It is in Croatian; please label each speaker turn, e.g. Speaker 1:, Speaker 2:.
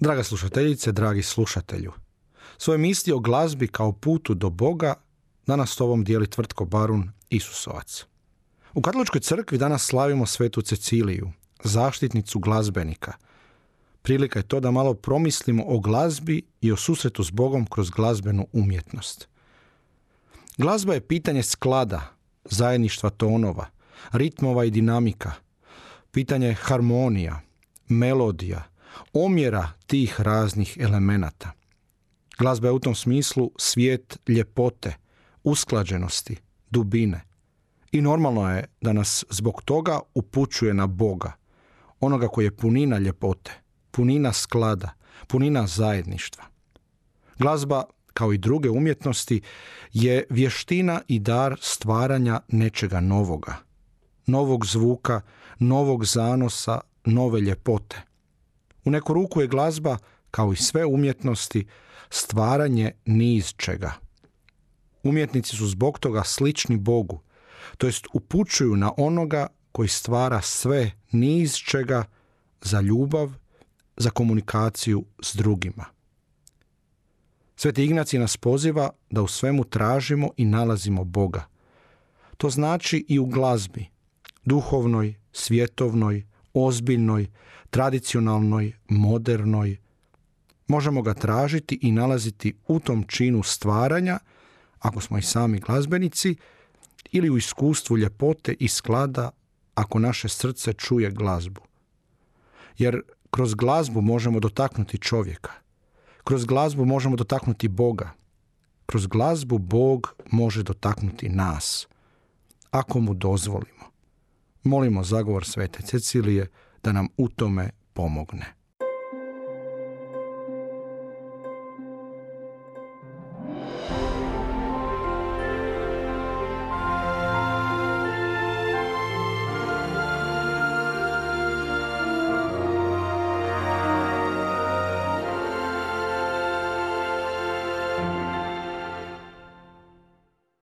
Speaker 1: Draga slušateljice, dragi slušatelju, svoje misli o glazbi kao putu do Boga danas s ovom dijeli tvrtko Barun Isusovac. U katoličkoj crkvi danas slavimo svetu Ceciliju, zaštitnicu glazbenika. Prilika je to da malo promislimo o glazbi i o susretu s Bogom kroz glazbenu umjetnost. Glazba je pitanje sklada, zajedništva tonova, ritmova i dinamika, pitanje harmonija, melodija, omjera tih raznih elemenata. Glazba je u tom smislu svijet ljepote, usklađenosti, dubine. I normalno je da nas zbog toga upućuje na Boga, onoga koji je punina ljepote, punina sklada, punina zajedništva. Glazba, kao i druge umjetnosti, je vještina i dar stvaranja nečega novoga. Novog zvuka, novog zanosa, nove ljepote. U neku ruku je glazba, kao i sve umjetnosti, stvaranje niz čega. Umjetnici su zbog toga slični Bogu, to jest upućuju na onoga koji stvara sve niz čega za ljubav, za komunikaciju s drugima. Sveti Ignaci nas poziva da u svemu tražimo i nalazimo Boga. To znači i u glazbi, duhovnoj, svjetovnoj, ozbiljnoj, tradicionalnoj, modernoj. Možemo ga tražiti i nalaziti u tom činu stvaranja, ako smo i sami glazbenici, ili u iskustvu ljepote i sklada ako naše srce čuje glazbu. Jer kroz glazbu možemo dotaknuti čovjeka. Kroz glazbu možemo dotaknuti Boga. Kroz glazbu Bog može dotaknuti nas, ako mu dozvolimo. Molimo zagovor svete Cecilije da nam u tome pomogne.